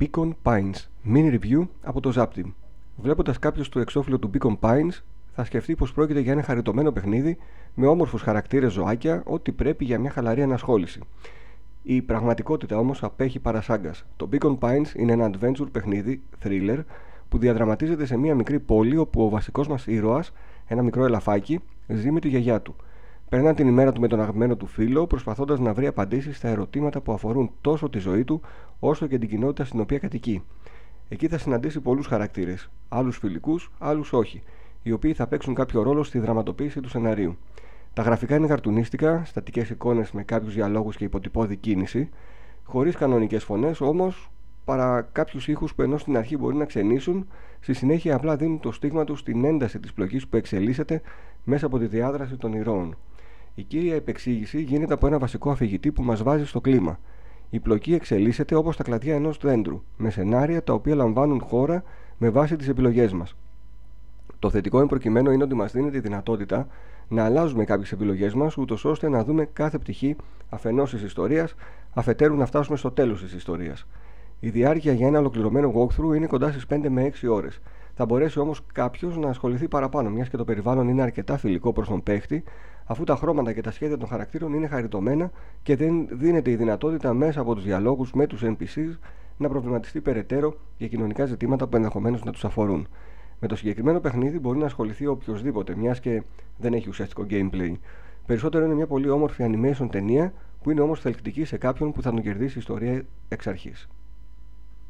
Beacon Pines Mini Review από το Zaptim. Βλέποντας κάποιος το εξώφυλλο του Beacon Pines, θα σκεφτεί πως πρόκειται για ένα χαριτωμένο παιχνίδι με όμορφους χαρακτήρες ζωάκια, ό,τι πρέπει για μια χαλαρή ανασχόληση. Η πραγματικότητα όμως απέχει παρασάγκας. Το Beacon Pines είναι ένα adventure παιχνίδι, thriller, που διαδραματίζεται σε μια μικρή πόλη όπου ο βασικός μας ήρωας, ένα μικρό ελαφάκι, ζει με τη γιαγιά του. Περνά την ημέρα του με τον αγαπημένο του φίλο, προσπαθώντας να βρει απαντήσεις στα ερωτήματα που αφορούν τόσο τη ζωή του, όσο και την κοινότητα στην οποία κατοικεί. Εκεί θα συναντήσει πολλούς χαρακτήρες, άλλους φιλικούς, άλλους όχι, οι οποίοι θα παίξουν κάποιο ρόλο στη δραματοποίηση του σεναρίου. Τα γραφικά είναι καρτουνίστικα, στατικές εικόνες με κάποιους διαλόγους και υποτυπώδη κίνηση, χωρίς κανονικές φωνές, όμως παρά κάποιους ήχους που ενώ στην αρχή μπορεί να ξενήσουν, στη συνέχεια απλά δίνουν το στίγμα τους στην ένταση της πλοκής που εξελίσσεται μέσα από τη διάδραση των ηρώων. Η κύρια επεξήγηση γίνεται από ένα βασικό αφηγητή που μας βάζει στο κλίμα. Η πλοκή εξελίσσεται όπως τα κλαδιά ενός δέντρου, με σενάρια τα οποία λαμβάνουν χώρα με βάση τις επιλογές μας. Το θετικό εμπροκειμένο είναι ότι μας δίνει τη δυνατότητα να αλλάζουμε κάποιες επιλογές μας, ούτως ώστε να δούμε κάθε πτυχή αφενός της ιστορίας, αφετέρου να φτάσουμε στο τέλος της ιστορίας. Η διάρκεια για ένα ολοκληρωμένο walkthrough είναι κοντά στις 5 με 6 ώρες. Θα μπορέσει όμως κάποιος να ασχοληθεί παραπάνω, μιας και το περιβάλλον είναι αρκετά φιλικό προς τον παίχτη, αφού τα χρώματα και τα σχέδια των χαρακτήρων είναι χαριτωμένα και δεν δίνεται η δυνατότητα μέσα από τους διαλόγους με τους NPCs να προβληματιστεί περαιτέρω για κοινωνικά ζητήματα που ενδεχομένως να τους αφορούν. Με το συγκεκριμένο παιχνίδι μπορεί να ασχοληθεί οποιοδήποτε, μιας και δεν έχει ουσιαστικό gameplay. Περισσότερο είναι μια πολύ όμορφη animation ταινία που είναι όμως θελκτική σε κάποιον που θα τον κερδίσει η ιστορία εξ αρχής.